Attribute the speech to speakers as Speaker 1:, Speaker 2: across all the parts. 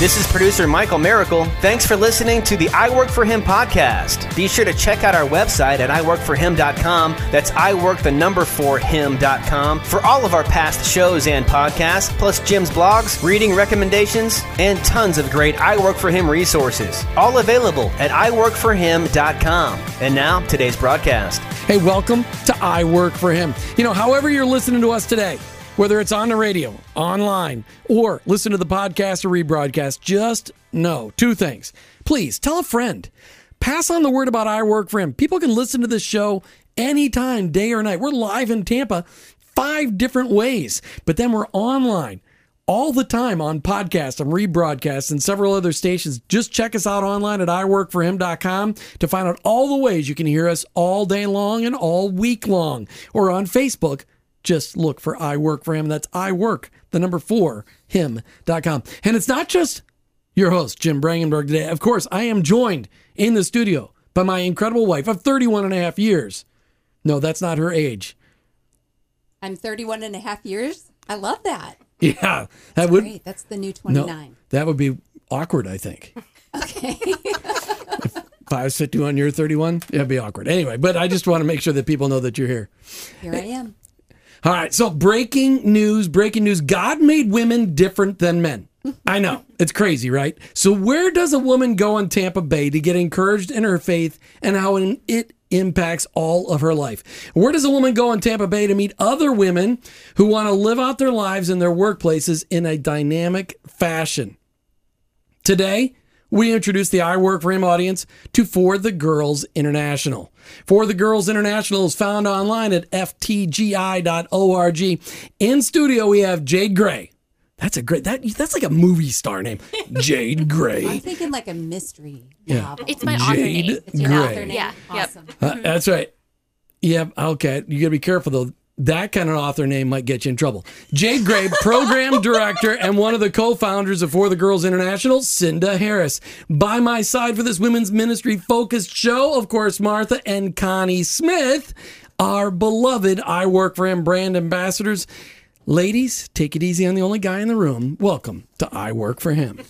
Speaker 1: This is producer Michael Miracle. Thanks for listening to the I Work for Him podcast. Be sure to check out our website at iworkforhim.com. That's I work the number for him.com for all of our past shows and podcasts, plus Jim's blogs, reading recommendations, and tons of great I Work for Him resources. All available at iworkforhim.com. And now, today's broadcast.
Speaker 2: Hey, welcome to I Work for Him. You know, however you're listening to us today, whether it's on the radio, online, or listen to the podcast or rebroadcast, just know two things. Please tell a friend. Pass on the word about I Work for Him. People can listen to this show anytime, day or night. We're live in Tampa five different ways, but then we're online all the time on podcasts and rebroadcasts and several other stations. Just check us out online at iworkforhim.com to find out all the ways you can hear us all day long and all week long, or on Facebook just look for I Work for Him. That's I Work, the number four, him.com. And it's not just your host, Jim Brangenberg, today. Of course, I am joined in the studio by my incredible wife of 31 and a half years. No, that's not her age.
Speaker 3: I'm 31 and a half years. I love that.
Speaker 2: Yeah, that would
Speaker 3: Great. That's the new
Speaker 2: no,
Speaker 3: 29.
Speaker 2: that would be awkward. I think.
Speaker 3: Okay.
Speaker 2: If I was 51, you're 31, it'd be awkward. Anyway, but I just want to make sure that people know that you're here.
Speaker 3: Here I am.
Speaker 2: All right. So breaking news, breaking news. God made women different than men. I know. It's crazy, right? So where does a woman go in Tampa Bay to get encouraged in her faith and how it impacts all of her life? Where does a woman go in Tampa Bay to meet other women who want to live out their lives in their workplaces in a dynamic fashion? Today, we introduce the I Work for Him audience to For the Girls International. For the Girls International is found online at ftgi.org. In studio, we have Jade Gray. That's a great that that's like a movie star name. Jade Gray.
Speaker 3: I'm thinking like a mystery
Speaker 2: Yeah.
Speaker 3: novel.
Speaker 4: It's my author
Speaker 2: Jade
Speaker 4: name.
Speaker 3: It's your
Speaker 2: Gray.
Speaker 3: author name?
Speaker 4: Yeah, yep.
Speaker 3: Awesome.
Speaker 2: Uh, that's right. Yep. Okay. You got to be careful though. That kind of author name might get you in trouble. Jade Gray, program director and one of the co-founders of For the Girls International, Cinda Harris. By my side for this women's ministry focused show, of course, Martha and Connie Smith, our beloved I Work for Him brand ambassadors. Ladies, take it easy on the only guy in the room. Welcome to I Work for Him.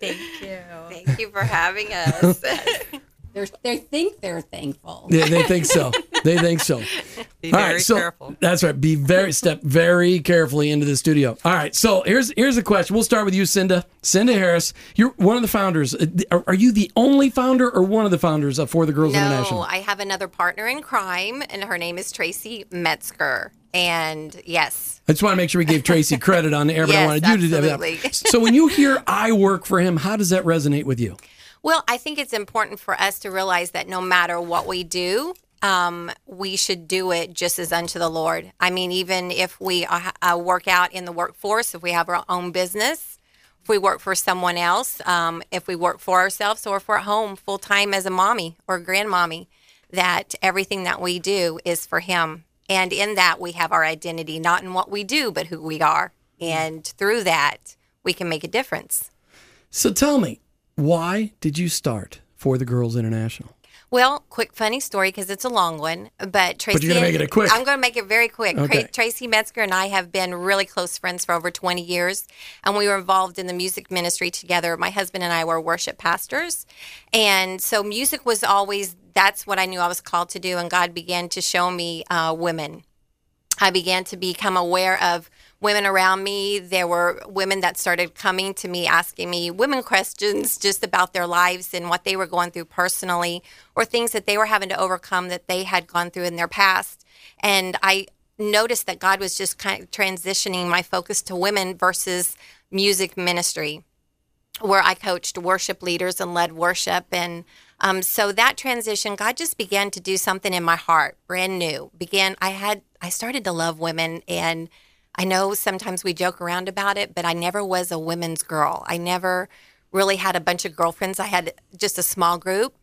Speaker 5: Thank you. Thank you for having us.
Speaker 3: They're, they think they're thankful.
Speaker 2: Yeah, they think so. They think so.
Speaker 5: Be
Speaker 2: All
Speaker 5: very
Speaker 2: right, so
Speaker 5: careful.
Speaker 2: that's right. Be very step very carefully into the studio. All right, so here's here's a question. We'll start with you, Cinda. Cinda Harris. You're one of the founders. Uh, Are, are you the only founder or one of the founders of For the Girls
Speaker 5: No,
Speaker 2: International?
Speaker 5: I have another partner in crime, and her name is Tracy Metzger. And yes,
Speaker 2: I just want to make sure we gave Tracy credit on the air, but I wanted you to do that. So when you hear "I work for him," how does that resonate with you?
Speaker 5: well, I think it's important for us to realize that no matter what we do, um, we should do it just as unto the Lord. I mean, even if we uh, uh, work out in the workforce, if we have our own business, if we work for someone else, um, if we work for ourselves, or if we're at home full time as a mommy or grandmommy, that everything that we do is for Him. And in that, we have our identity, not in what we do, but who we are. And through that, we can make a difference.
Speaker 2: So tell me, why did you start For the Girls International?
Speaker 5: Well, quick funny story because it's a long one, but Tracy.
Speaker 2: you're gonna make it quick.
Speaker 5: I'm going to make it very quick.
Speaker 2: Okay.
Speaker 5: Tracy Metzger and I have been really close friends for over 20 years, and we were involved in the music ministry together. My husband and I were worship pastors, and so music was always that's what I knew I was called to do. And God began to show me uh, women. I began to become aware of women around me. There were women that started coming to me asking me women questions just about their lives and what they were going through personally or things that they were having to overcome that they had gone through in their past. And I noticed that God was just kind of transitioning my focus to women versus music ministry where I coached worship leaders and led worship. And um, so that transition, God just began to do something in my heart, brand new. Began, I had, I started to love women. And I know sometimes we joke around about it, but I never was a women's girl. I never really had a bunch of girlfriends. I had just a small group.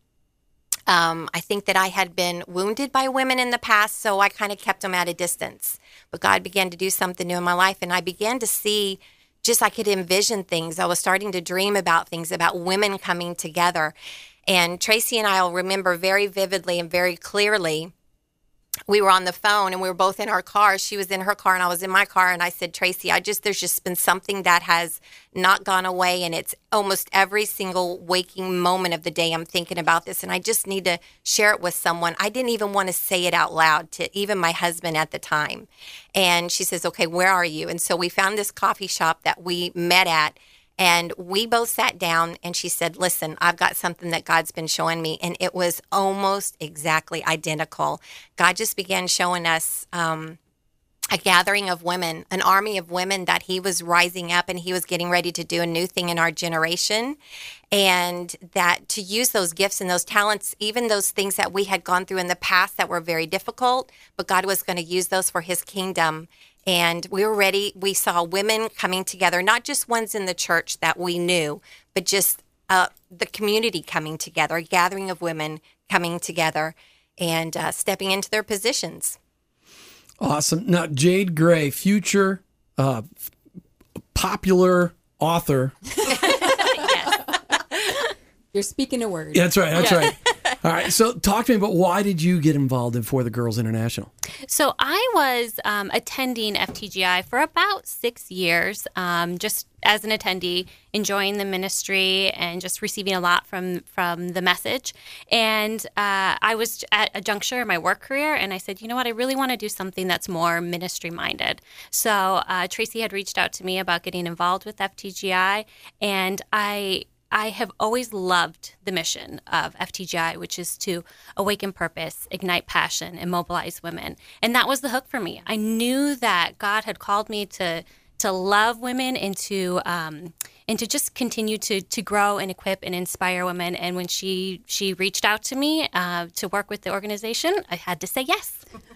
Speaker 5: Um, I think that I had been wounded by women in the past, so I kind of kept them at a distance. But God began to do something new in my life, and I began to see just I could envision things. I was starting to dream about things, about women coming together. And Tracy and I will remember very vividly and very clearly we were on the phone and we were both in our car. She was in her car and I was in my car. And I said, Tracy, I just, there's just been something that has not gone away. And it's almost every single waking moment of the day I'm thinking about this. And I just need to share it with someone. I didn't even want to say it out loud to even my husband at the time. And she says, okay, where are you? And so we found this coffee shop that we met at and we both sat down and she said, Listen, I've got something that God's been showing me. And it was almost exactly identical. God just began showing us. Um, a gathering of women, an army of women that he was rising up and he was getting ready to do a new thing in our generation. And that to use those gifts and those talents, even those things that we had gone through in the past that were very difficult, but God was going to use those for his kingdom and we were ready. We saw women coming together, not just ones in the church that we knew, but just uh, the community coming together, a gathering of women coming together and uh, stepping into their positions.
Speaker 2: Awesome. Now, Jade Gray, future uh, popular author.
Speaker 3: You're speaking a word.
Speaker 2: That's right. That's right. All right. So, talk to me about why did you get involved in For the Girls International?
Speaker 4: So, I was um, attending FTGI for about six years, um, just as an attendee, enjoying the ministry and just receiving a lot from from the message. And uh, I was at a juncture in my work career, and I said, you know what, I really want to do something that's more ministry minded. So uh, Tracy had reached out to me about getting involved with FTGI, and I I have always loved the mission of FTGI, which is to awaken purpose, ignite passion, and mobilize women. And that was the hook for me. I knew that God had called me to to love women and to um, and to just continue to to grow and equip and inspire women. And when she she reached out to me uh, to work with the organization, I had to say yes.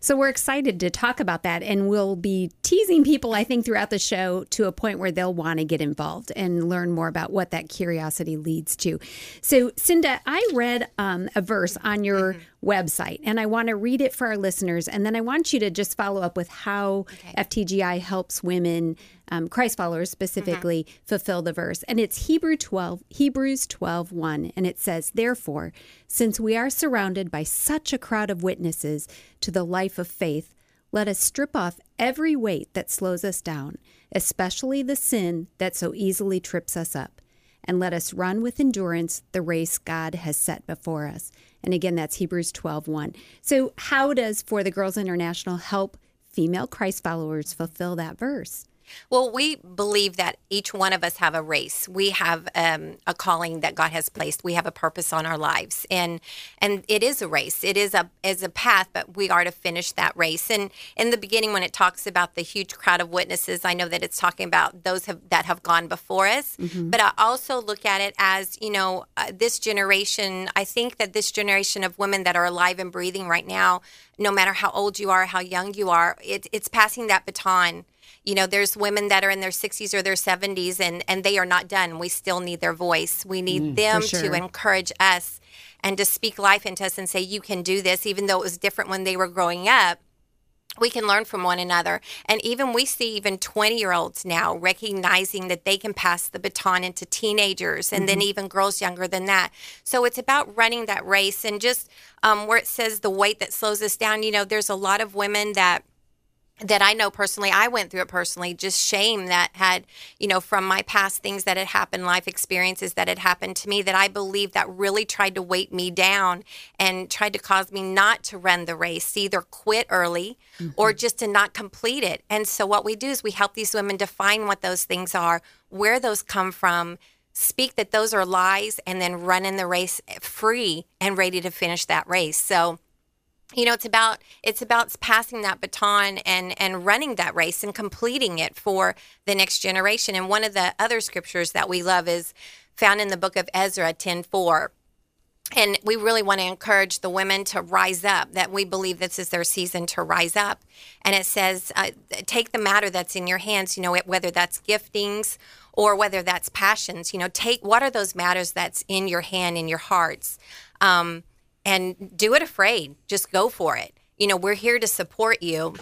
Speaker 6: So we're excited to talk about that, and we'll be teasing people, I think, throughout the show to a point where they'll want to get involved and learn more about what that curiosity leads to. So, Cinda, I read um, a verse on your mm-hmm. Website, and I want to read it for our listeners, and then I want you to just follow up with how okay. FTGI helps women um, Christ followers specifically mm-hmm. fulfill the verse. And it's Hebrew 12, Hebrews 12, 1. And it says, Therefore, since we are surrounded by such a crowd of witnesses to the life of faith, let us strip off every weight that slows us down, especially the sin that so easily trips us up. And let us run with endurance the race God has set before us. And again, that's Hebrews 12, 1. So, how does For the Girls International help female Christ followers fulfill that verse?
Speaker 5: Well, we believe that each one of us have a race. We have um, a calling that God has placed. We have a purpose on our lives, and and it is a race. It is a is a path, but we are to finish that race. And in the beginning, when it talks about the huge crowd of witnesses, I know that it's talking about those have, that have gone before us. Mm-hmm. But I also look at it as you know, uh, this generation. I think that this generation of women that are alive and breathing right now, no matter how old you are, how young you are, it, it's passing that baton you know there's women that are in their 60s or their 70s and and they are not done. We still need their voice. We need mm, them sure. to encourage us and to speak life into us and say you can do this even though it was different when they were growing up. We can learn from one another. And even we see even 20 year olds now recognizing that they can pass the baton into teenagers and mm-hmm. then even girls younger than that. So it's about running that race and just um, where it says the weight that slows us down. You know there's a lot of women that that I know personally, I went through it personally, just shame that had, you know, from my past things that had happened, life experiences that had happened to me, that I believe that really tried to weight me down and tried to cause me not to run the race, either quit early mm-hmm. or just to not complete it. And so what we do is we help these women define what those things are, where those come from, speak that those are lies, and then run in the race free and ready to finish that race. So, you know it's about it's about passing that baton and and running that race and completing it for the next generation. And one of the other scriptures that we love is found in the book of ezra 10 4 and we really want to encourage the women to rise up that we believe this is their season to rise up. And it says uh, take the matter that's in your hands you know whether that's giftings or whether that's passions you know take what are those matters that's in your hand in your hearts? Um, and do it afraid. Just go for it. You know, we're here to support you.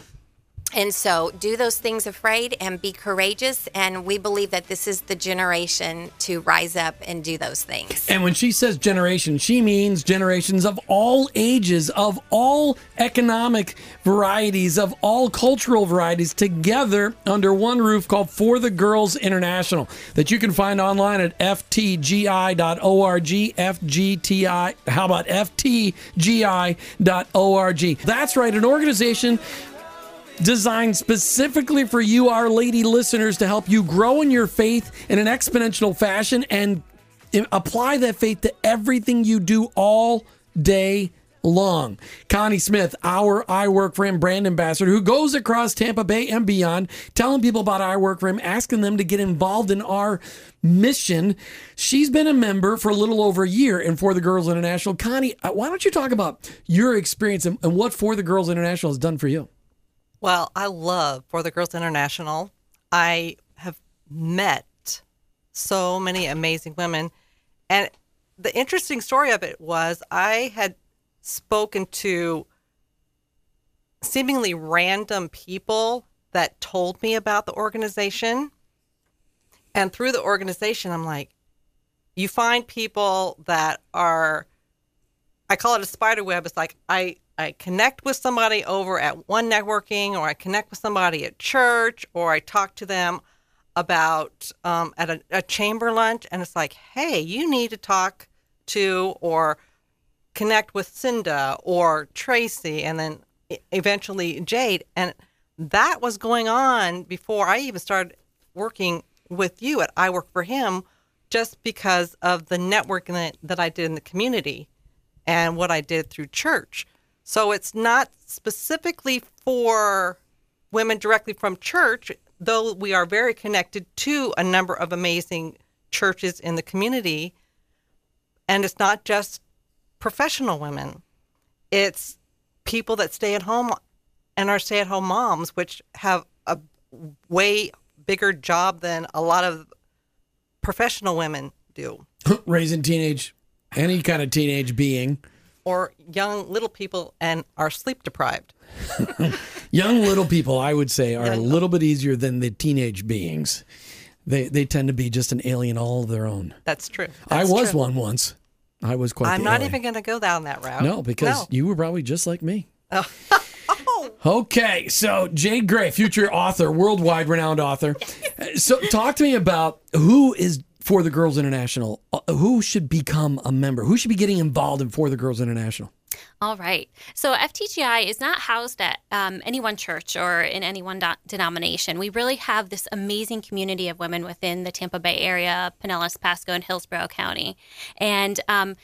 Speaker 5: And so do those things afraid and be courageous. And we believe that this is the generation to rise up and do those things.
Speaker 2: And when she says generation, she means generations of all ages, of all economic varieties, of all cultural varieties together under one roof called For the Girls International that you can find online at ftgi.org, FGTI, how about ftgi.org. That's right, an organization designed specifically for you, our lady listeners, to help you grow in your faith in an exponential fashion and apply that faith to everything you do all day long. Connie Smith, our I Work for Him brand ambassador, who goes across Tampa Bay and beyond, telling people about I Work for Him, asking them to get involved in our mission. She's been a member for a little over a year in For the Girls International. Connie, uh, why don't you talk about your experience and, and what For the Girls International has done for you?
Speaker 7: Well, I love For the Girls International. I have met so many amazing women. And the interesting story of it was I had spoken to seemingly random people that told me about the organization. And through the organization, I'm like, you find people that are, I call it a spider web. It's like I I connect with somebody over at one networking, or I connect with somebody at church, or I talk to them about um, at a, a chamber lunch, and it's like, hey, you need to talk to or connect with Cinda or Tracy, and then eventually Jade, and that was going on before I even started working with you at I Work for Him, just because of the networking that, that I did in the community and what I did through church. So it's not specifically for women directly from church, though we are very connected to a number of amazing churches in the community. And it's not just professional women, it's people that stay at home and are stay at home moms, which have a way bigger job than a lot of professional women do.
Speaker 2: Raising teenage, any kind of teenage being
Speaker 7: or young little people and are sleep deprived.
Speaker 2: young little people, I would say, are a little bit easier than the teenage beings. They they tend to be just an alien all of their own.
Speaker 7: That's true.
Speaker 2: That's
Speaker 7: I
Speaker 2: was
Speaker 7: true.
Speaker 2: one once. I was quite.
Speaker 7: I'm not
Speaker 2: alien.
Speaker 7: even going to go down that route.
Speaker 2: No, because no. you were probably just like me.
Speaker 7: Oh.
Speaker 2: Okay, so Jade Gray, future author, worldwide renowned author. So, talk to me about who is for the Girls International, uh, who should become a member? Who should be getting involved in For the Girls International?
Speaker 4: All right. So FTGI is not housed at um, any one church or in any one do- denomination. We really have this amazing community of women within the Tampa Bay area, Pinellas, Pasco, and Hillsborough County. And um,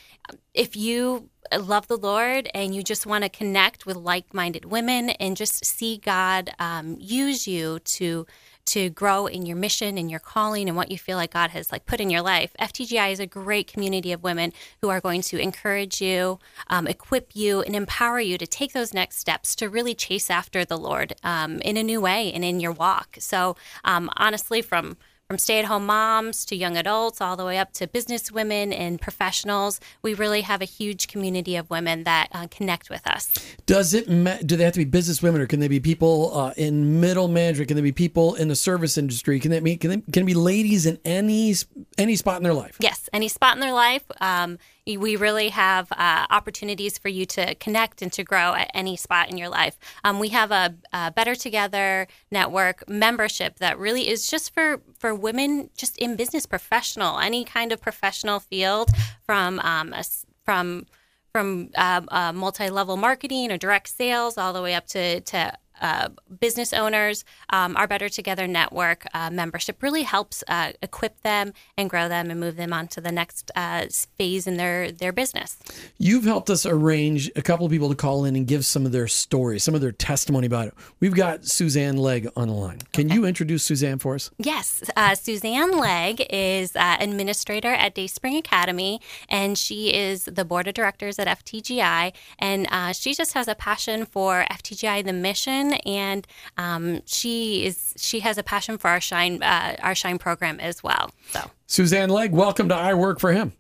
Speaker 4: if you love the Lord and you just want to connect with like minded women and just see God um, use you to to grow in your mission and your calling and what you feel like God has like put in your life, FTGI is a great community of women who are going to encourage you, um, equip you, and empower you to take those next steps to really chase after the Lord um, in a new way and in your walk. So, um, honestly, from from stay at home moms to young adults, all the way up to business women and professionals. We really have a huge community of women that uh, connect with us.
Speaker 2: Does it, ma- do they have to be business women or can they be people uh, in middle management? Can they be people in the service industry? Can they be, can they, can be ladies in any, any spot in their life?
Speaker 4: Yes, any spot in their life. Um, we really have uh, opportunities for you to connect and to grow at any spot in your life. Um, we have a, a, Better Together network membership that really is just for for women, just in business, professional, any kind of professional field, from um, a, from from uh, uh, multi-level marketing or direct sales all the way up to to uh, business owners, um, our Better Together Network uh, membership really helps uh, equip them and grow them and move them on to the next uh, phase in their, their business.
Speaker 2: You've helped us arrange a couple of people to call in and give some of their stories, some of their testimony about it. We've got Suzanne Legg on the line. Can okay. you introduce Suzanne for us?
Speaker 4: Yes. Uh, Suzanne Legg is uh, administrator at Dayspring Academy, and she is the board of directors at FTGI. And she just has a passion for FTGI, the mission and um, she is she has a passion for our shine uh, our shine program as well. So
Speaker 2: Suzanne Legg, welcome to I Work for Him.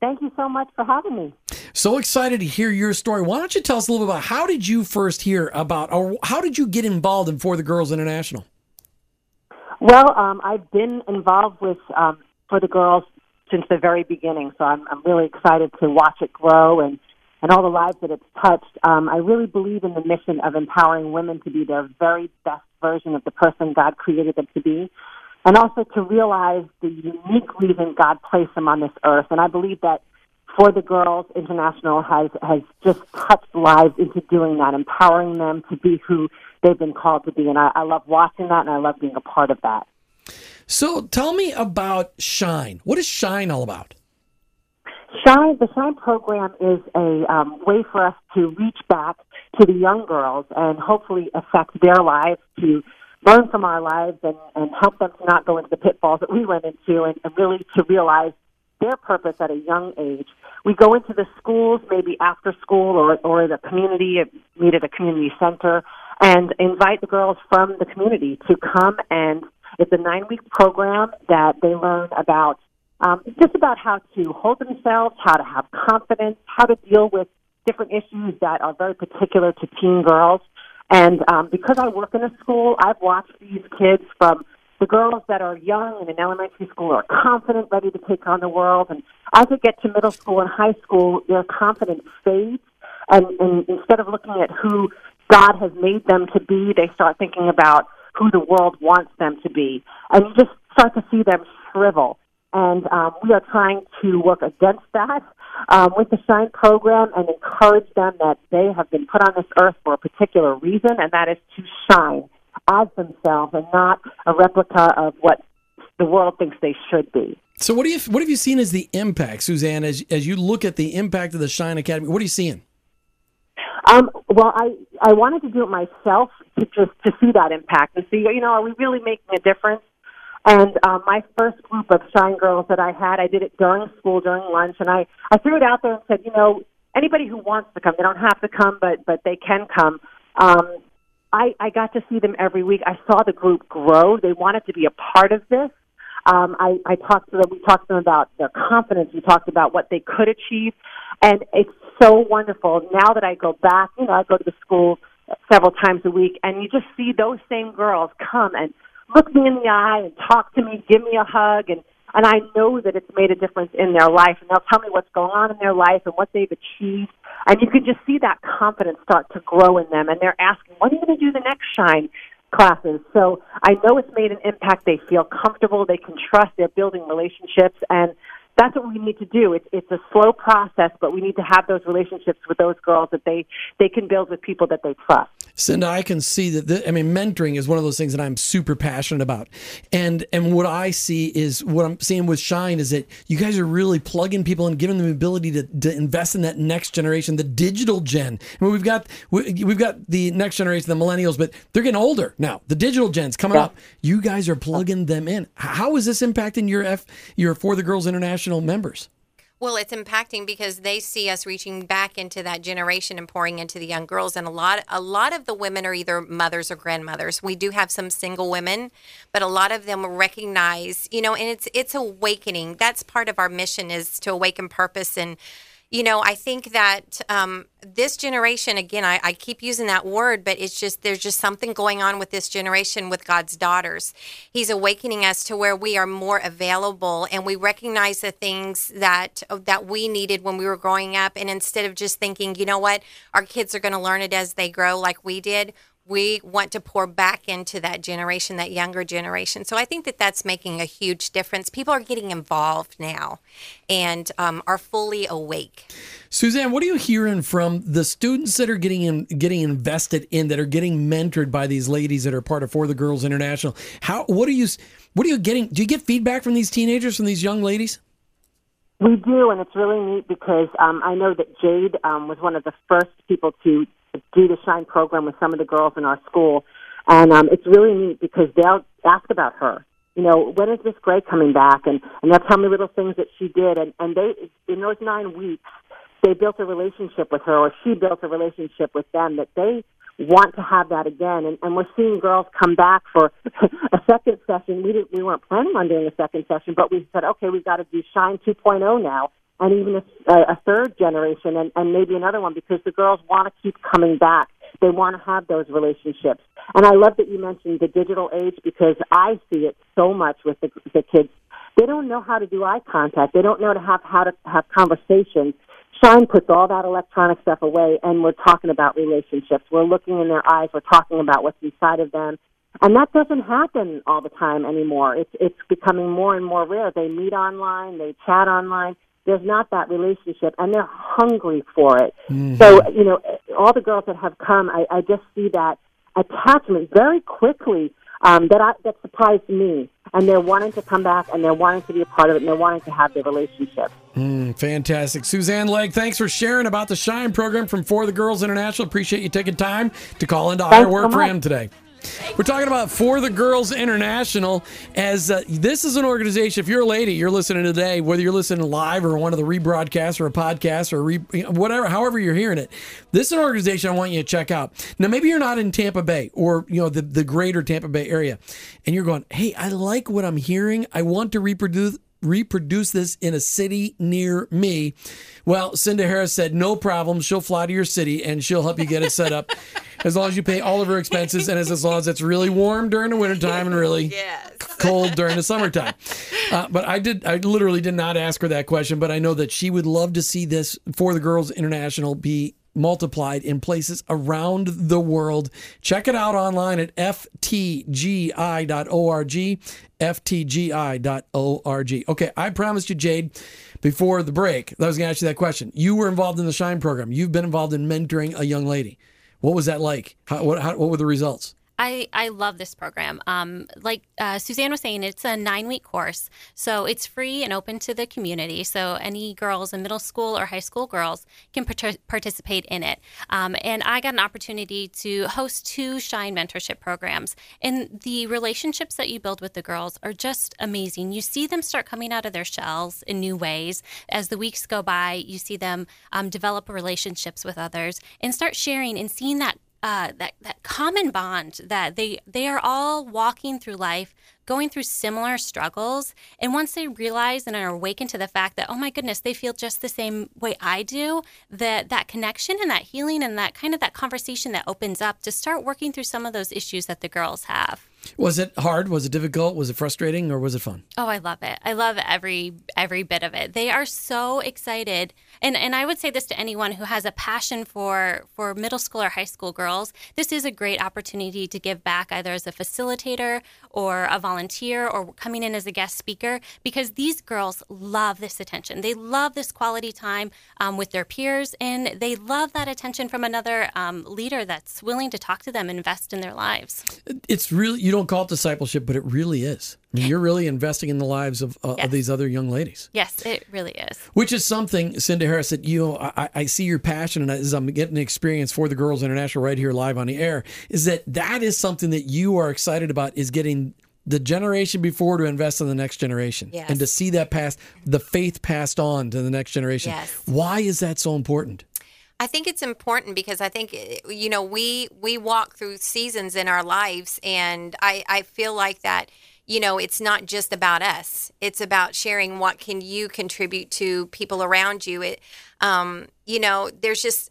Speaker 8: Thank you so much for having me.
Speaker 2: So excited to hear your story. Why don't you tell us a little bit about how did you first hear about, or how did you get involved in For the Girls International?
Speaker 8: Well, um, I've been involved with um, For the Girls since the very beginning, so I'm, I'm really excited to watch it grow and, and all the lives that it's touched. Um, I really believe in the mission of empowering women to be their very best version of the person God created them to be, and also to realize the unique reason God placed them on this earth. And I believe that for the Girls International has has just touched lives into doing that, empowering them to be who they've been called to be. And I, I love watching that, and I love being a part of that.
Speaker 2: So tell me about Shine. What is Shine all about?
Speaker 8: Shine, the Shine program is a um, way for us to reach back to the young girls and hopefully affect their lives to learn from our lives and, and help them to not go into the pitfalls that we went into and, and really to realize their purpose at a young age. We go into the schools, maybe after school or, or the community, meet at a community center, and invite the girls from the community to come and it's a nine week program that they learn about um, just about how to hold themselves, how to have confidence, how to deal with different issues that are very particular to teen girls. And um, because I work in a school, I've watched these kids from the girls that are young and in elementary school are confident, ready to take on the world. And as they get to middle school and high school, their confidence fades. And, and instead of looking at who God has made them to be, they start thinking about who the world wants them to be. And you just start to see them shrivel. And um, we are trying to work against that um, with the Shine program and encourage them that they have been put on this earth for a particular reason, and that is to shine as themselves and not a replica of what the world thinks they should be.
Speaker 2: So what do you what have you seen as the impact, Suzanne, as as you look at the impact of the Shine Academy? What are you seeing?
Speaker 8: Um, well, I I wanted to do it myself to just to see that impact and see you know are we really making a difference? And um, my first group of Shine girls that I had, I did it during school during lunch, and I I threw it out there and said, you know, anybody who wants to come, they don't have to come, but but they can come. Um, I, I got to see them every week. I saw the group grow. They wanted to be a part of this. Um, I, I talked to them. We talked to them about their confidence. We talked about what they could achieve, and it's so wonderful. Now that I go back, you know, I go to the school several times a week, and you just see those same girls come and look me in the eye and talk to me, give me a hug, and and I know that it's made a difference in their life, and they'll tell me what's going on in their life and what they've achieved. And you can just see that confidence start to grow in them, and they're asking, "When are you going to do the next shine classes?" So I know it's made an impact. They feel comfortable, they can trust, they're building relationships, and that's what we need to do. It's it's a slow process, but we need to have those relationships with those girls that they they can build with people that they trust.
Speaker 2: Cinda, I can see that. The, I mean, mentoring is one of those things that I'm super passionate about, and and what I see is what I'm seeing with Shine is that you guys are really plugging people and giving them the ability to, to invest in that next generation, the digital gen. I mean, we've got we, we've got the next generation, the millennials, but they're getting older now. The digital gen's coming yeah. up. You guys are plugging them in. How is this impacting your F your For the Girls International? members?
Speaker 5: Well, it's impacting because they see us reaching back into that generation and pouring into the young girls. And a lot, a lot of the women are either mothers or grandmothers. We do have some single women, but a lot of them recognize, you know, and it's it's awakening. That's part of our mission is to awaken purpose and you know, I think that um, this generation, again, I, I, keep using that word, but it's just, there's just something going on with this generation with God's daughters. He's awakening us to where we are more available and we recognize the things that, that we needed when we were growing up. And instead of just thinking, you know what, our kids are going to learn it as they grow like we did, we want to pour back into that generation, that younger generation. So I think that that's making a huge difference. People are getting involved now and um, are fully awake.
Speaker 2: Suzanne, what are you hearing from the students that are getting in, getting invested in, that are getting mentored by these ladies that are part of For the Girls International? How what are you what are you getting? Do you get feedback from these teenagers, from these young ladies?
Speaker 8: We do, and it's really neat because um, I know that Jade um, was one of the first people to do the Shine program with some of the girls in our school, and um, it's really neat because they'll ask about her. You know, when is Miss Gray coming back? And and they'll tell me little things that she did, and and they in those nine weeks they built a relationship with her, or she built a relationship with them that they want to have that again. And, and we're seeing girls come back for a second session. We didn't, we weren't planning on doing a second session, but we said, okay, we've got to do Shine 2.0 now
Speaker 9: and even a, a third generation and, and maybe another one because the girls want to keep coming back. They want to have those relationships. And I love that you mentioned the digital age because I see it so much with the, the kids. They don't know how to do eye contact. They don't know to have how to have conversations. Shine puts all that electronic stuff away, and we're talking about relationships. We're looking in their eyes. We're talking about what's inside of them, and that doesn't happen all the time anymore. It's it's becoming more and more rare. They meet online, they chat online. There's not that relationship, and they're hungry for it. So you know, all the girls that have come, I, I just see that attachment very quickly um, that I, that surprised me, and they're wanting to come back, and they're wanting to be a part of it, and they're wanting to have the relationship.
Speaker 2: Mm, fantastic. Suzanne Legg, thanks for sharing about the Shine program from For the Girls International. Appreciate you taking time to call into our
Speaker 9: so
Speaker 2: work for him today. We're talking about For the Girls International as uh, this is an organization. If you're a lady, you're listening today, whether you're listening live or one of the rebroadcasts or a podcast or re, whatever, however you're hearing it, this is an organization I want you to check out. Now, maybe you're not in Tampa Bay or you know the the greater Tampa Bay area, and you're going, "Hey, I like what I'm hearing. I want to reproduce." Reproduce this in a city near me. Well, Cinda Harris said, no problem. She'll fly to your city and she'll help you get it set up as long as you pay all of her expenses and as, as long as it's really warm during the wintertime and really
Speaker 7: Yes.
Speaker 2: cold during the summertime. Uh, but I did, I literally did not ask her that question, but I know that she would love to see this for the Girls International be multiplied in places around the world. Check it out online at ftgi.org, ftgi.org. Okay, I promised you, Jade, before the break, I was going to ask you that question. You were involved in the Shine program. You've been involved in mentoring a young lady. What was that like? How, what, how, what were the results?
Speaker 4: I, I love this program. Um, like uh, Suzanne was saying, it's a nine week course. So it's free and open to the community. So any girls in middle school or high school girls can partic- participate in it. Um, and I got an opportunity to host two Shine mentorship programs. And the relationships that you build with the girls are just amazing. You see them start coming out of their shells in new ways. As the weeks go by, you see them um, develop relationships with others and start sharing and seeing that uh, that that common bond that they they are all walking through life going through similar struggles and once they realize and are awakened to the fact that oh my goodness they feel just the same way i do that that connection and that healing and that kind of that conversation that opens up to start working through some of those issues that the girls have
Speaker 2: Was it hard? Was it difficult? Was it frustrating or was it fun?
Speaker 4: Oh, I love it. I love every every bit of it. They are so excited. And and I would say this to anyone who has a passion for for middle school or high school girls. This is a great opportunity to give back either as a facilitator or a volunteer or coming in as a guest speaker because these girls love this attention. They love this quality time um, with their peers and they love that attention from another um, leader that's willing to talk to them and invest in their lives.
Speaker 2: It's really you don't call it discipleship, but it really is. You're really investing in the lives of, uh,
Speaker 4: Yes.
Speaker 2: of these other young ladies,
Speaker 4: Yes, it really is.
Speaker 2: which is something, Cindy Harris, that you know, I, I see your passion, and as I'm getting the experience for the Girls International right here live on the air, is that that is something that you are excited about is getting the generation before to invest in the next generation
Speaker 5: Yes.
Speaker 2: and to see that pass the faith passed on to the next generation.
Speaker 5: Yes.
Speaker 2: Why is that so important?
Speaker 5: I think it's important because I think you know we we walk through seasons in our lives, and I I feel like that you know it's not just about us. It's about sharing what can you contribute to people around you. It um you know there's just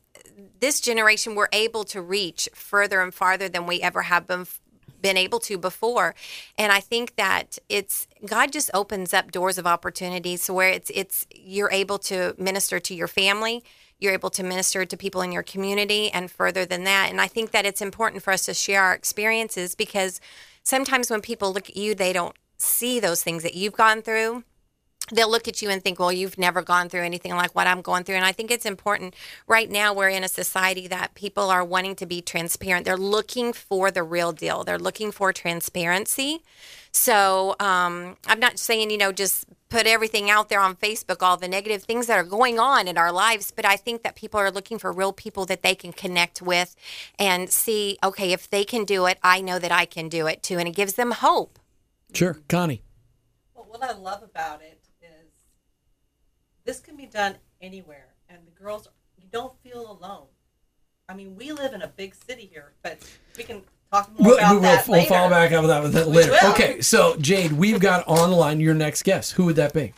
Speaker 5: this generation we're able to reach further and farther than we ever have been been able to before. And i think that it's god just opens up doors of opportunities where it's it's you're able to minister to your family you're able to minister to people in your community and further than that. And i think that it's important for us to share our experiences because sometimes when people look at you they don't see those things that you've gone through they'll look at you and think, well, you've never gone through anything like what I'm going through. And I think it's important. Right now, we're in a society that people are wanting to be transparent. They're looking for the real deal, they're looking for transparency. So um, I'm not saying, you know, just put everything out there on Facebook, all the negative things that are going on in our lives. But I think that people are looking for real people that they can connect with and see, okay, if they can do it, I know that I can do it too. And it gives them hope.
Speaker 2: Sure, Connie.
Speaker 7: Well, what I love about it is this can be done anywhere, and the girls, you don't feel alone. I mean, we live in a big city here, but we can talk more
Speaker 2: We'll,
Speaker 7: about
Speaker 2: we will
Speaker 7: that
Speaker 2: we'll
Speaker 7: later.
Speaker 2: follow back up with that, with that later.
Speaker 7: will.
Speaker 2: Okay, so Jade, we've got online your next guest. Who would that be?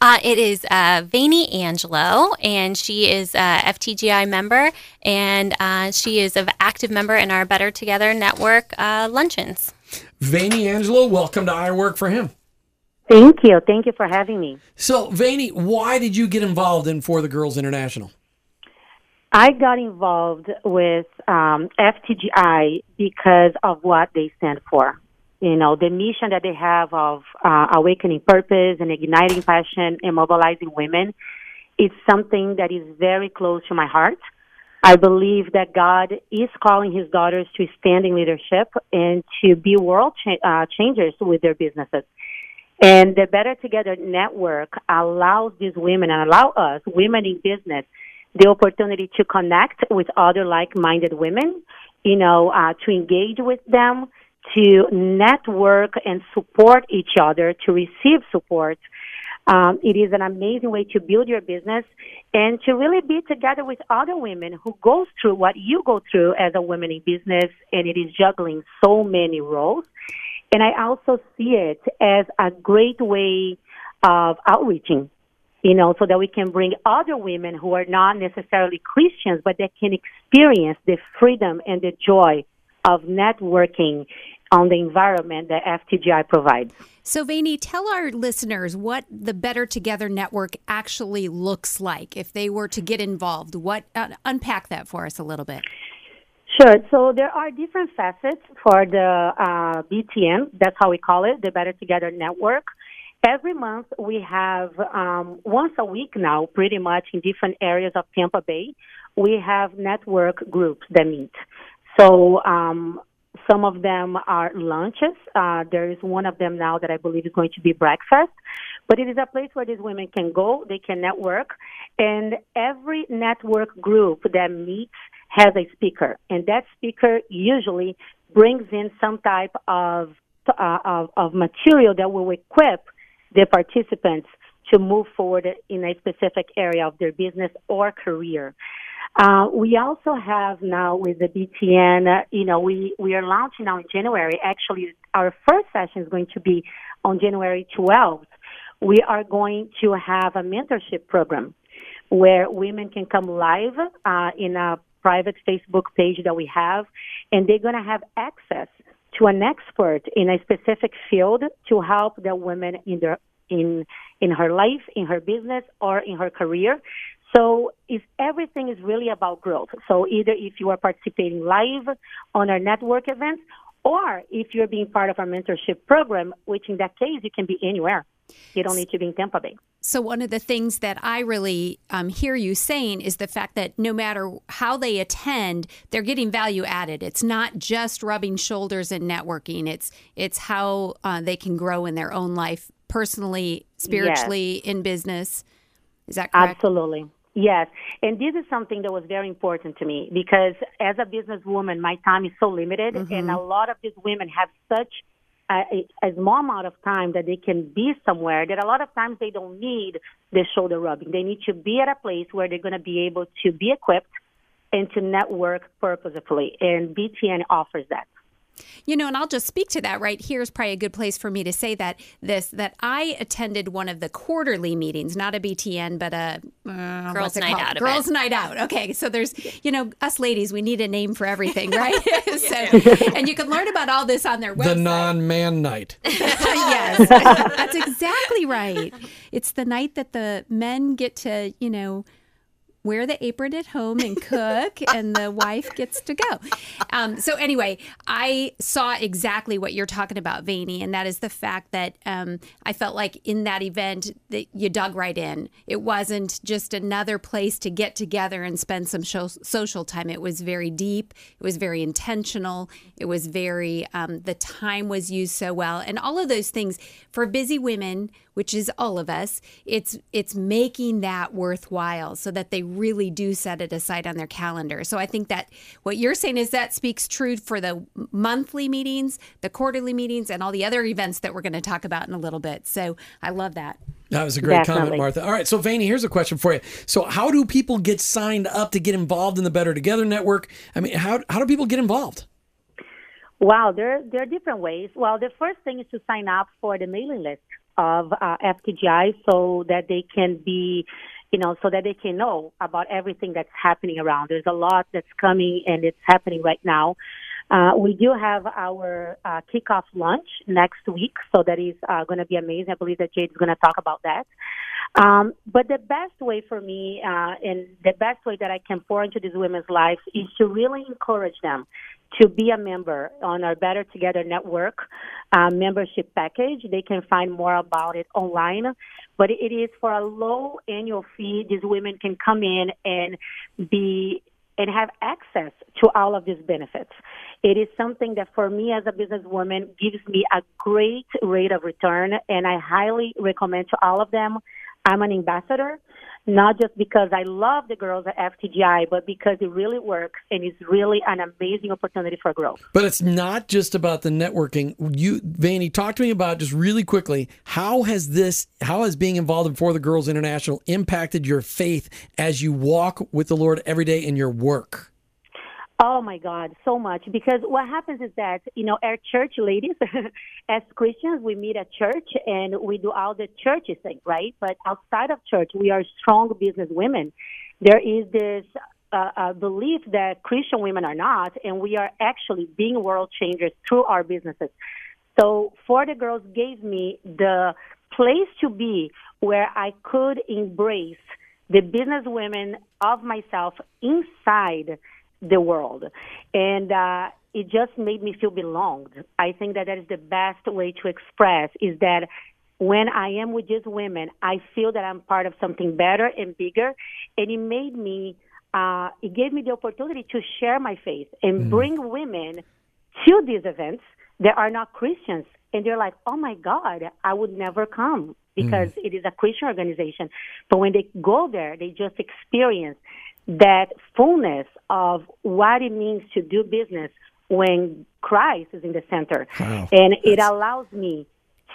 Speaker 4: Uh, it is uh, Vani Angelo, and she is a FTGI member, and uh, she is an active member in our Better Together Network uh, luncheons.
Speaker 2: Vani Angelo, welcome to I Work for Him.
Speaker 9: Thank you. Thank you for having me.
Speaker 2: So, Vani, why did you get involved in For the Girls International?
Speaker 9: I got involved with um, FTGI because of what they stand for. You know, the mission that they have of uh, awakening purpose and igniting passion and mobilizing women is something that is very close to my heart. I believe that God is calling his daughters to stand in leadership and to be world cha- uh, changers with their businesses. And the Better Together Network allows these women and allow us, women in business, the opportunity to connect with other like-minded women, you know, uh, to engage with them, to network and support each other, to receive support. Um, it is an amazing way to build your business and to really be together with other women who go through what you go through as a woman in business, and it is juggling so many roles. And I also see it as a great way of outreaching you know, so that we can bring other women who are not necessarily Christians, but that can experience the freedom and the joy of networking on the environment that FTGI provides.
Speaker 6: So, Vani, tell our listeners what the Better Together Network actually looks like if they were to get involved. What uh, unpack that for us a little bit.
Speaker 9: Sure. So there are different facets for the uh, BTN. That's how we call it, the Better Together Network. Every month we have um, once a week now, pretty much in different areas of Tampa Bay, we have network groups that meet. So um, some of them are lunches. Uh, there is one of them now that I believe is going to be breakfast. But it is a place where these women can go, they can network, and every network group that meets has a speaker, and that speaker usually brings in some type of uh, of, of material that will equip the participants to move forward in a specific area of their business or career. Uh, we also have now with the BTN, uh, you know, we, we are launching now in January. Actually, our first session is going to be on January 12th. We are going to have a mentorship program where women can come live uh, in a private Facebook page that we have, and they're going to have access to an expert in a specific field to help the women in their in in her life, in her business, or in her career. So if everything is really about growth. So either if you are participating live on our network events, or if you're being part of our mentorship program, which in that case you can be anywhere. You don't need to be in Tampa Bay.
Speaker 6: So, one of the things that I really um, hear you saying is the fact that no matter how they attend, they're getting value added. It's not just rubbing shoulders and networking. It's it's how uh, they can grow in their own life, personally, spiritually, yes. in business. Is that correct?
Speaker 9: Absolutely. Yes, and this is something that was very important to me because as a businesswoman, my time is so limited, mm-hmm. and a lot of these women have such a, a small amount of time that they can be somewhere that a lot of times they don't need the shoulder rubbing. They need to be at a place where they're going to be able to be equipped and to network purposefully. And BTN offers that.
Speaker 6: You know, and I'll just speak to that right here is probably a good place for me to say that this that I attended one of the quarterly meetings, not a BTN, but a
Speaker 4: uh, girls' night
Speaker 6: called?
Speaker 4: out.
Speaker 6: Girls' night out. Okay, so there's you know us ladies, we need a name for everything, right? so, and you can learn about all this on their website.
Speaker 2: The non-man night.
Speaker 6: yes, that's exactly right. It's the night that the men get to you know wear the apron at home and cook, and the wife gets to go. Um, so, anyway, I saw exactly what you're talking about, Vani, and that is the fact that um, I felt like in that event that you dug right in. It wasn't just another place to get together and spend some social time. It was very deep. It was very intentional. It was very um, the time was used so well, and all of those things for busy women which is all of us, it's it's making that worthwhile so that they really do set it aside on their calendar. So I think that what you're saying is that speaks true for the monthly meetings, the quarterly meetings, and all the other events that we're going to talk about in a little bit. So I love that.
Speaker 2: That was a great Definitely. comment, Martha. All right, so Vani, here's a question for you. So, how do people get signed up to get involved in the Better Together network? I mean, how how do people get involved?
Speaker 9: Wow, there there are different ways. Well, the first thing is to sign up for the mailing list. Of uh, FTGI so that they can be, you know, so that they can know about everything that's happening around. There's a lot that's coming and it's happening right now. Uh, we do have our uh, kickoff lunch next week, so that is uh, going to be amazing. I believe that Jade is going to talk about that. Um, but the best way for me, uh, and the best way that I can pour into these women's lives is to really encourage them to be a member on our Better Together Network uh, membership package. They can find more about it online, but it is for a low annual fee. These women can come in and be and have access to all of these benefits. It is something that for me as a businesswoman gives me a great rate of return and I highly recommend to all of them. I'm an ambassador not just because I love the girls at FTGI, but because it really works and it's really an amazing opportunity for growth.
Speaker 2: But it's not just about the networking. You, Vanny, talk to me about just really quickly how has this, how has being involved in For the Girls International impacted your faith as you walk with the Lord every day in your work?
Speaker 9: Oh my God, so much. Because what happens is that, you know, our church ladies, as Christians, we meet at church and we do all the church thing, right? But outside of church, we are strong business women. There is this uh, uh, belief that Christian women are not, and we are actually being world changers through our businesses. So, For the Girls gave me the place to be where I could embrace the business women of myself inside the world. And uh, it just made me feel belonged. I think that that is the best way to express is that when I am with these women, I feel that I'm part of something better and bigger. And it made me, uh, it gave me the opportunity to share my faith and mm. bring women to these events that are not Christians. And they're like, oh my God, I would never come because mm. it is a Christian organization. But when they go there, they just experience that fullness of what it means to do business when Christ is in the center. Wow. And it allows me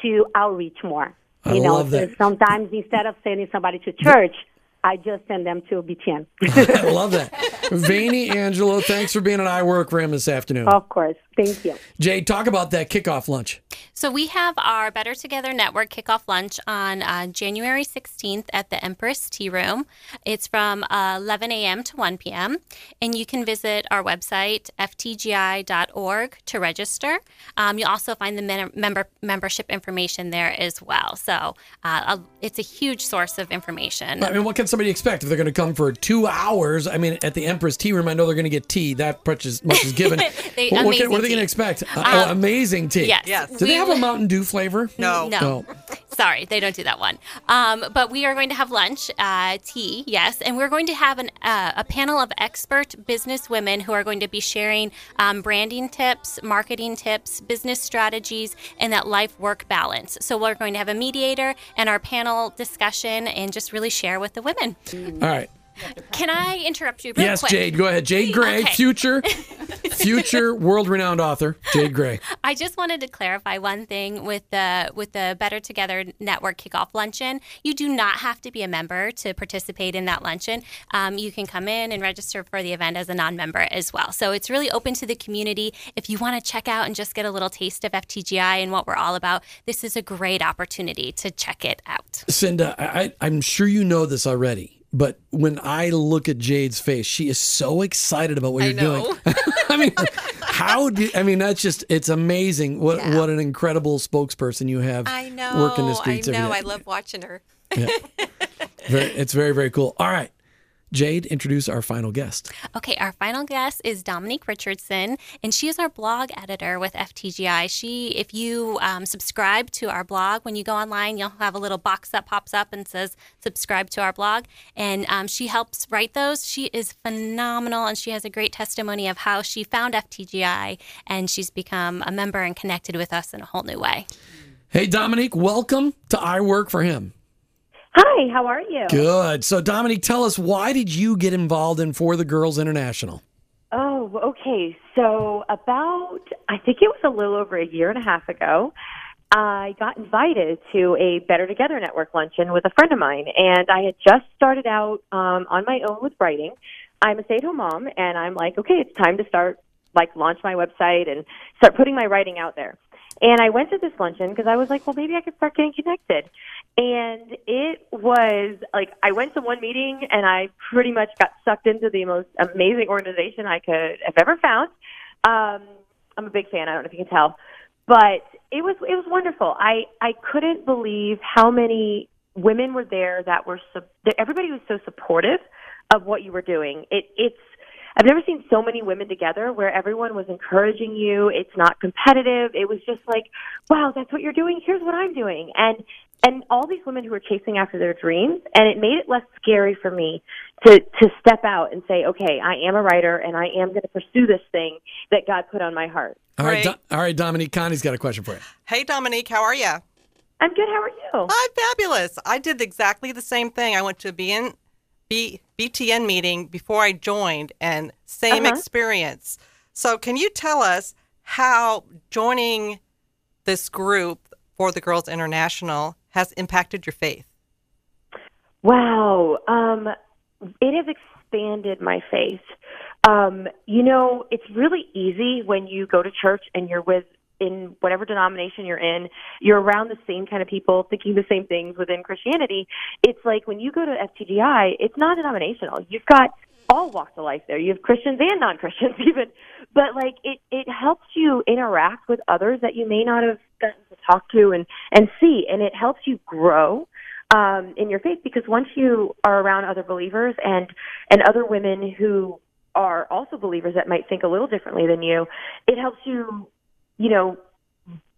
Speaker 9: to outreach more.
Speaker 2: I
Speaker 9: you
Speaker 2: know,
Speaker 9: sometimes instead of sending somebody to church, I just send them to BTN.
Speaker 2: I love that. Vanny Angelo, thanks for being on I Work Him this afternoon.
Speaker 9: Of course. Thank you.
Speaker 2: Jade, talk about that kickoff lunch.
Speaker 4: So we have our Better Together Network kickoff lunch on uh, January 16th at the Empress Tea Room. It's from uh, 11 a.m. to 1 p.m. And you can visit our website, ftgi.org, to register. Um, you'll also find the mem- member membership information there as well. So uh, it's a huge source of information.
Speaker 2: I mean, what can somebody expect if they're going to come for two hours? I mean, at the Empress Tea Room, I know they're going to get tea. That much is, much is given.
Speaker 4: they,
Speaker 2: what,
Speaker 4: what,
Speaker 2: what, are they going to expect? Uh, oh, um, amazing tea.
Speaker 4: Yes.
Speaker 7: yes.
Speaker 2: Do they have a Mountain Dew flavor?
Speaker 7: No.
Speaker 4: No. Oh. Sorry, they don't do that one. Um, but we are going to have lunch, uh, tea, yes, and we're going to have an, uh, a panel of expert business women who are going to be sharing um, branding tips, marketing tips, business strategies, and that life work balance. So we're going to have a mediator and our panel discussion and just really share with the women.
Speaker 2: All right.
Speaker 4: Can I interrupt you? Real
Speaker 2: yes,
Speaker 4: quick?
Speaker 2: Jade. Go ahead. Jade Gray,
Speaker 4: Okay.
Speaker 2: future, future world-renowned author. Jade Gray.
Speaker 4: I just wanted to clarify one thing with the with the Better Together Network kickoff luncheon. You do not have to be a member to participate in that luncheon. Um, you can come in and register for the event as a non-member as well. So it's really open to the community. If you want to check out and just get a little taste of FTGI and what we're all about, this is a great opportunity to check it out.
Speaker 2: Cinda, I, I'm sure you know this already. But when I look at Jade's face, she is so excited about what
Speaker 7: I
Speaker 2: you're
Speaker 7: know.
Speaker 2: doing. I mean, how do I mean that's just it's amazing what
Speaker 5: Yeah.
Speaker 2: what an incredible spokesperson you have
Speaker 5: I know.
Speaker 2: working the streets
Speaker 5: I know. I love watching her.
Speaker 2: Very, it's very very cool. All right. Jade, introduce our final guest.
Speaker 4: Okay, our final guest is Dominique Richardson, and she is our blog editor with FTGI. She, if you um, subscribe to our blog, when you go online, you'll have a little box that pops up and says subscribe to our blog, and um, she helps write those. She is phenomenal, and she has a great testimony of how she found FTGI, and she's become a member and connected with us in a whole new way.
Speaker 2: Hey, Dominique, welcome to I Work for Him.
Speaker 9: Hi, how are you?
Speaker 2: Good. So, Dominique, tell us why did you get involved in For the Girls International?
Speaker 10: Oh, okay. So about, I think it was a little over a year and a half ago, I got invited to a Better Together Network luncheon with a friend of mine, and I had just started out um, on my own with writing. I'm a stay-at-home mom, and I'm like, okay, it's time to start, like, launch my website and start putting my writing out there. And I went to this luncheon because I was like, well, maybe I could start getting connected. And it was like I went to one meeting and I pretty much got sucked into the most amazing organization I could have ever found. Um, I'm a big fan. I don't know if you can tell, but it was it was wonderful. I I couldn't believe how many women were there that were that everybody was so supportive of what you were doing. It it's I've never seen so many women together where everyone was encouraging you. It's not competitive. It was just like, wow, that's what you're doing. Here's what I'm doing. And and all these women who were chasing after their dreams and it made it less scary for me to to step out and say, okay, I am a writer and I am going to pursue this thing that God put on my heart.
Speaker 2: All right,
Speaker 7: Great.
Speaker 2: Do- all right, Dominique. Connie's got a question for you.
Speaker 7: Hey, Dominique, how are you?
Speaker 10: I'm good. How are you?
Speaker 7: I'm fabulous. I did exactly the same thing. I went to be BN, B, BTN meeting before I joined, and same
Speaker 10: Uh-huh.
Speaker 7: experience. So, can you tell us how joining this group for the Girls International has impacted your faith?
Speaker 10: Wow. Um, it has expanded my faith. Um, you know, it's really easy when you go to church and you're with in whatever denomination you're in, you're around the same kind of people thinking the same things within Christianity. It's like when you go to FTGI, it's not denominational. You've got all walks of life there. You have Christians and non-Christians even, but like it it helps you interact with others that you may not have gotten to talk to and and see, and it helps you grow um, in your faith because once you are around other believers and and other women who are also believers that might think a little differently than you, it helps you, you know,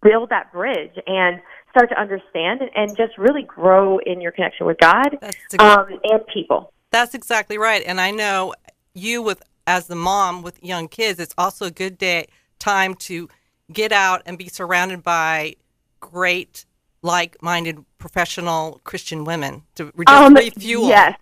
Speaker 10: build that bridge and start to understand and, and just really grow in your connection with God
Speaker 7: That's ex-
Speaker 10: um, and people.
Speaker 7: That's exactly right. And I know you, with as the mom with young kids, it's also a good day time to get out and be surrounded by great, like-minded, professional Christian women to re- just
Speaker 10: Um,
Speaker 7: refuel.
Speaker 10: Yes.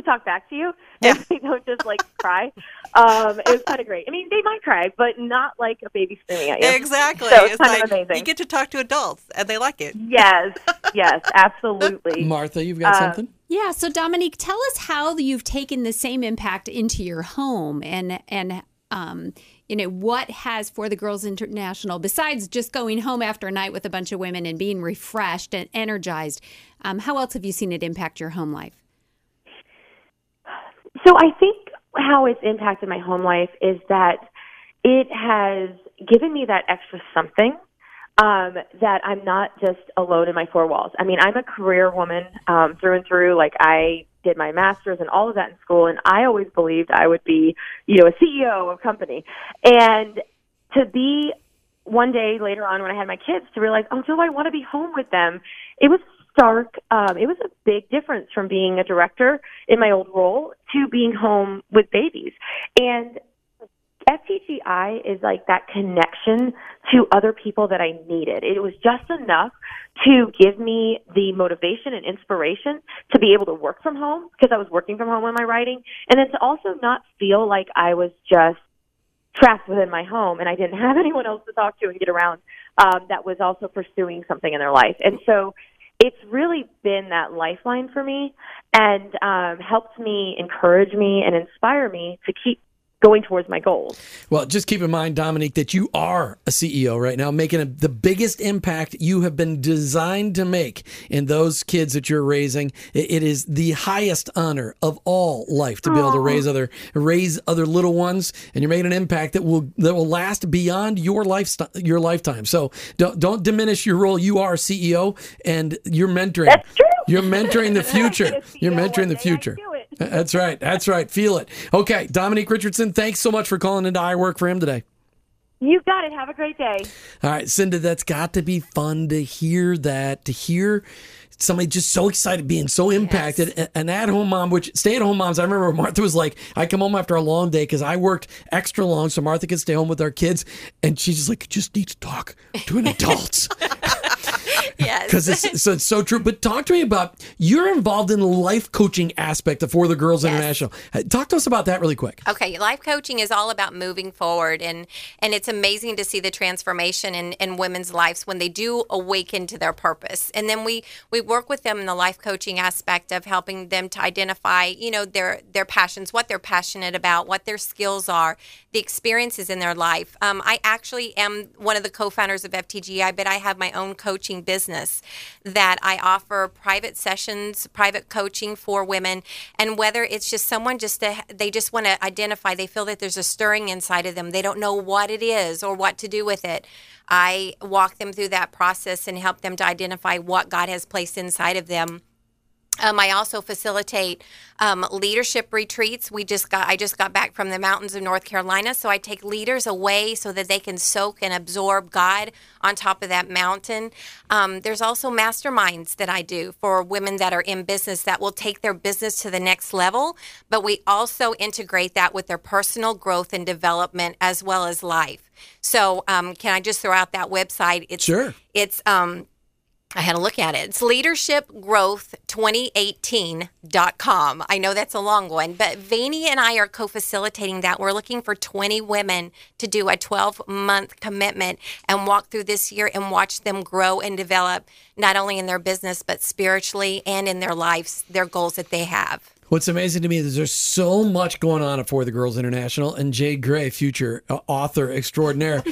Speaker 10: People who talk back to you and they don't just like cry. Um, it was kind of great. I mean, they might cry, but not like a baby screaming at you.
Speaker 7: Exactly.
Speaker 10: So it's
Speaker 7: it's
Speaker 10: kind
Speaker 7: like
Speaker 10: of amazing.
Speaker 7: you get to talk to adults and they like it.
Speaker 10: Yes, yes, absolutely.
Speaker 2: Martha, you've got
Speaker 10: Uh,
Speaker 2: something?
Speaker 6: Yeah, so Dominique, tell us how you've taken the same impact into your home and and um, you know, what has for the Girls International besides just going home after a night with a bunch of women and being refreshed and energized, um, how else have you seen it impact your home life?
Speaker 10: So I think how it's impacted my home life is that it has given me that extra something um, that I'm not just alone in my four walls. I mean, I'm a career woman um, through and through. Like I did my master's and all of that in school, and I always believed I would be, you know, a CEO of a company. And to be one day later on when I had my kids to realize, oh, do I want to be home with them? It was stark. Um, it was a big difference from being a director in my old role to being home with babies. And FTGI is like that connection to other people that I needed. It was just enough to give me the motivation and inspiration to be able to work from home because I was working from home on my writing, and then to also not feel like I was just trapped within my home and I didn't have anyone else to talk to and get around um, that was also pursuing something in their life. And so it's really been that lifeline for me and um, helped me encourage me and inspire me to keep going towards my goals.
Speaker 2: Well, just keep in mind, Dominique, that you are a CEO right now, making a, the biggest impact you have been designed to make in those kids that you're raising. It, it is the highest honor of all life to be able to raise other raise other little ones, and you're making an impact that will that will last beyond your lifestyle, your lifetime. So don't don't diminish your role. You are a CEO, and you're mentoring.
Speaker 10: That's true.
Speaker 2: You're mentoring the future. You're mentoring the future. That's right. That's right. Feel it. Okay, Dominique Richardson, thanks so much for calling into I Work for Him today.
Speaker 10: You got it. Have a great day.
Speaker 2: All right, Cindy, that's got to be fun to hear that, to hear somebody just so excited, being so impacted. A- An at home mom, which stay at home moms, I remember Martha was like, I come home after a long day because I worked extra long so Martha could stay home with our kids. And she's just like, just need to talk to an adult.
Speaker 5: Yes.
Speaker 2: Because it's, so it's so true. But talk to me about you're involved in the life coaching aspect of For the Girls
Speaker 5: Yes.
Speaker 2: International. Talk to us about that really quick.
Speaker 5: Okay, life coaching is all about moving forward, and and it's amazing to see the transformation in, in women's lives when they do awaken to their purpose. And then we we work with them in the life coaching aspect of helping them to identify, you know, their their passions, what they're passionate about, what their skills are, the experiences in their life. Um, I actually am one of the co-founders of FTGI, but I have my own coaching business that I offer private sessions, private coaching for women, and whether it's just someone just to, they just want to identify, they feel that there's a stirring inside of them, they don't know what it is or what to do with it. I walk them through that process and help them to identify what God has placed inside of them. Um, I also facilitate um, leadership retreats. We just got I just got back from the mountains of North Carolina, so I take leaders away so that they can soak and absorb God on top of that mountain. Um, there's also masterminds that I do for women that are in business that will take their business to the next level, but we also integrate that with their personal growth and development as well as life. So, um, can I just throw out that website? It's
Speaker 2: Sure.
Speaker 5: It's um, I had a look at it. It's leadershipgrowth2018.com. I know that's a long one, but Vaney and I are co facilitating that. We're looking for 20 women to do a 12 month commitment and walk through this year and watch them grow and develop, not only in their business, but spiritually and in their lives, their goals that they have.
Speaker 2: What's amazing to me is there's so much going on at For the Girls International, and Jade Gray, future uh, author extraordinaire.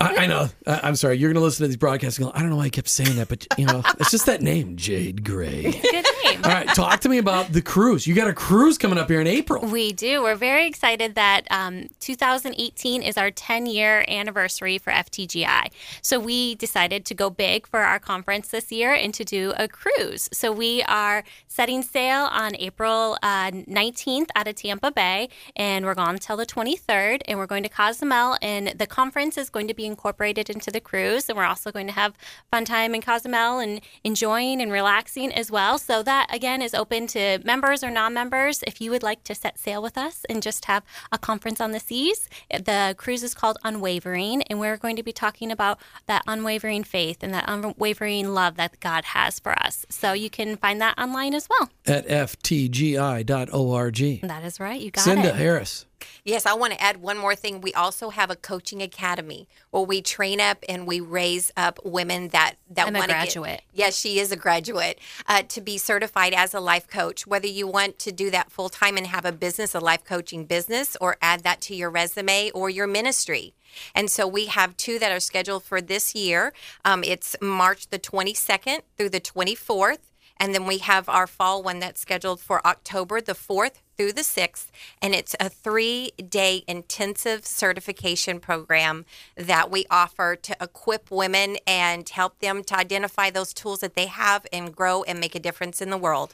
Speaker 2: I, I know. I, I'm sorry. You're going to listen to these broadcasts and go, I don't know why I kept saying that, but you know, it's just that name, Jade Gray.
Speaker 4: Good name.
Speaker 2: All right, talk to me about the cruise. You got a cruise coming up here in April.
Speaker 4: We do. We're very excited that um, 2018 is our 10 year anniversary for FTGI. So we decided to go big for our conference this year and to do a cruise. So we are setting sail on April uh, 19th out of Tampa Bay, and we're gone until the 23rd. And we're going to Cozumel, and the conference is going to be incorporated into the cruise. And we're also going to have fun time in Cozumel and enjoying and relaxing as well. So that again is open to members or non-members. If you would like to set sail with us and just have a conference on the seas, the cruise is called Unwavering, and we're going to be talking about that unwavering faith and that unwavering love that God has for us. So you can find that online as well.
Speaker 2: At ftgi.org.
Speaker 4: That is right. You got
Speaker 2: Cinda
Speaker 4: it.
Speaker 2: Harris.
Speaker 5: Yes, I want to add one more thing. We also have a coaching academy where we train up and we raise up women that that want to
Speaker 4: graduate.
Speaker 5: Get, yes, she is a graduate uh, to be certified as a life coach. Whether you want to do that full time and have a business, a life coaching business, or add that to your resume or your ministry. And so we have two that are scheduled for this year. Um, it's March the 22nd through the 24th. And then we have our fall one that's scheduled for October the 4th through the 6th. And it's a three day intensive certification program that we offer to equip women and help them to identify those tools that they have and grow and make a difference in the world.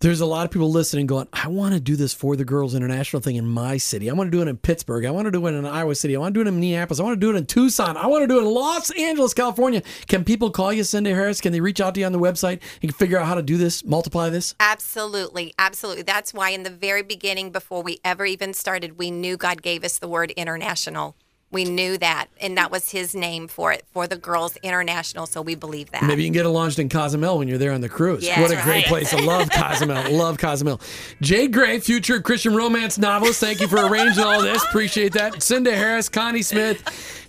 Speaker 2: There's a lot of people listening going, I want to do this for the Girls International thing in my city. I want to do it in Pittsburgh. I want to do it in Iowa City. I want to do it in Minneapolis. I want to do it in Tucson. I want to do it in Los Angeles, California. Can people call you, Cindy Harris? Can they reach out to you on the website and figure out how to do this, multiply this?
Speaker 5: Absolutely. Absolutely. That's why in the very beginning, before we ever even started, we knew God gave us the word international. We knew that, and that was His name for it, for the Girls International. So we believe that.
Speaker 2: Maybe you can get it launched in Cozumel when you're there on the cruise.
Speaker 5: Yeah,
Speaker 2: what a
Speaker 5: that's
Speaker 2: great place. I love Cozumel. love Cozumel. Jade Gray, future Christian romance novelist. Thank you for arranging all this. Appreciate that. Cinda Harris, Connie Smith.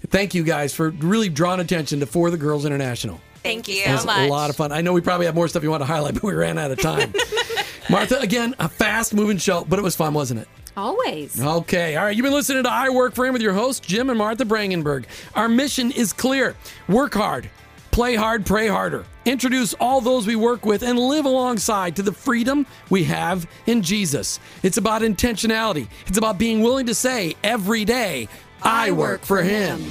Speaker 2: Thank you guys for really drawing attention to For the Girls International.
Speaker 5: Thank you
Speaker 2: It
Speaker 4: so
Speaker 2: was
Speaker 4: much.
Speaker 2: a lot of fun. I know we probably have more stuff you want to highlight, but we ran out of time. Martha, again, a fast moving show, but it was fun, wasn't it?
Speaker 6: Always.
Speaker 2: Okay. All right. You've been listening to I Work for Him with your hosts, Jim and Martha Brangenberg. Our mission is clear work hard, play hard, pray harder. Introduce all those we work with and live alongside to the freedom we have in Jesus. It's about intentionality, it's about being willing to say every day, I, work, for him.